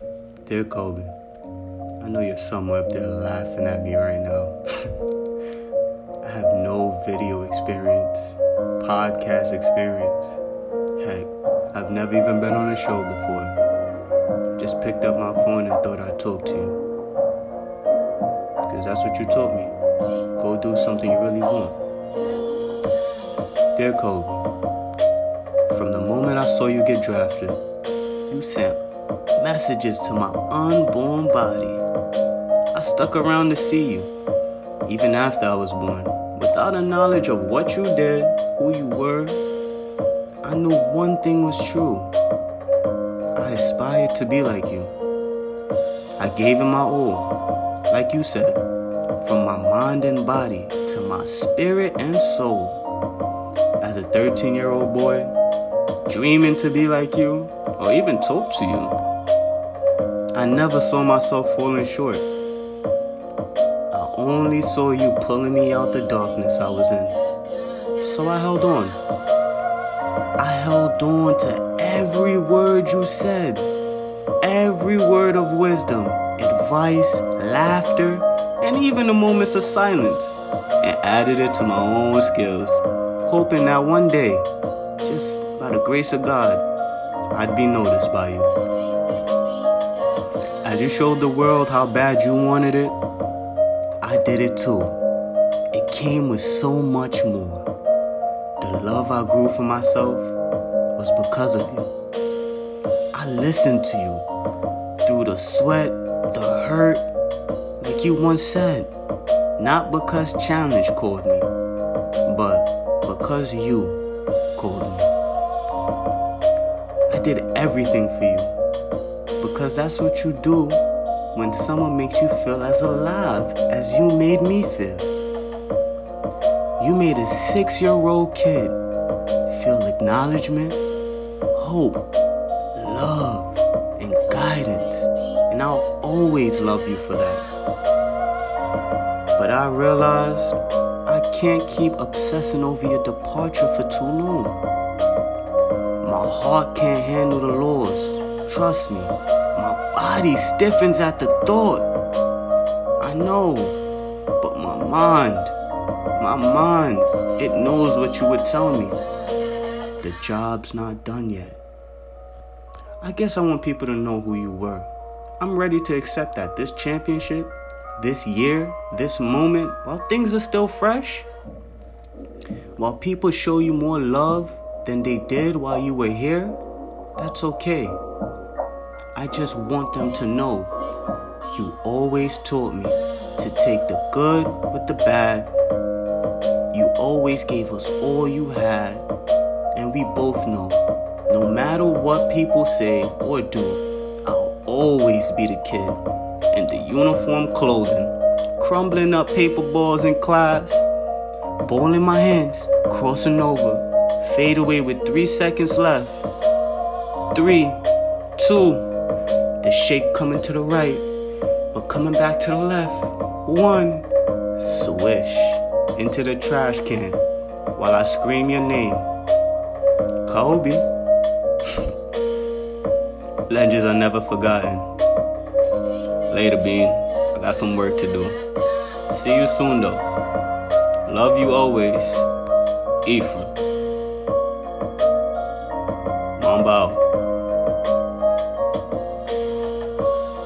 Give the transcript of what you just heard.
Dear Kobe, I know you're somewhere up there laughing at me right now. I have no video experience, podcast experience. Heck, I've never even been on a show before. Just picked up my phone and thought I'd talk to you. Because that's what you told me. Go do something you really want. Dear Kobe, from the moment I saw you get drafted, you sent messages to my unborn body. I stuck around to see you, even after I was born. Without a knowledge of what you did, who you were, I knew one thing was true. I aspired to be like you. I gave him my all, like you said, from my mind and body to my spirit and soul. As a 13 year old boy, dreaming to be like you, or even talk to you, I never saw myself falling short. I only saw you pulling me out the darkness I was in. So I held on. I held on to every word you said, every word of wisdom, advice, laughter, and even the moments of silence, and added it to my own skills, hoping that one day, just by the grace of God, I'd be noticed by you. As you showed the world how bad you wanted it, I did it too. It came with so much more. The love I grew for myself was because of you. I listened to you through the sweat, the hurt, like you once said. Not because challenge called me, but because you called me. I did everything for you because that's what you do when someone makes you feel as alive as you made me feel. You made a six year old kid feel acknowledgement, hope, love, and guidance. And I'll always love you for that. But I realized I can't keep obsessing over your departure for too long. My heart can't handle the loss. Trust me, my body stiffens at the thought. I know, but my mind, my mind, it knows what you would tell me. The job's not done yet. I guess I want people to know who you were. I'm ready to accept that this championship, this year, this moment, while things are still fresh, while people show you more love than they did while you were here, that's okay. I just want them to know you always taught me to take the good with the bad. You always gave us all you had, and we both know no matter what people say or do, I'll always be the kid in the uniform clothing, crumbling up paper balls in class, ball in my hands, crossing over, fade away with three seconds left. Three, two, the shake coming to the right, but coming back to the left. One, swish into the trash can while I scream your name. Kobe. Legends are never forgotten. Later, Bean. I got some work to do. See you soon, though. Love you always. Ephraim.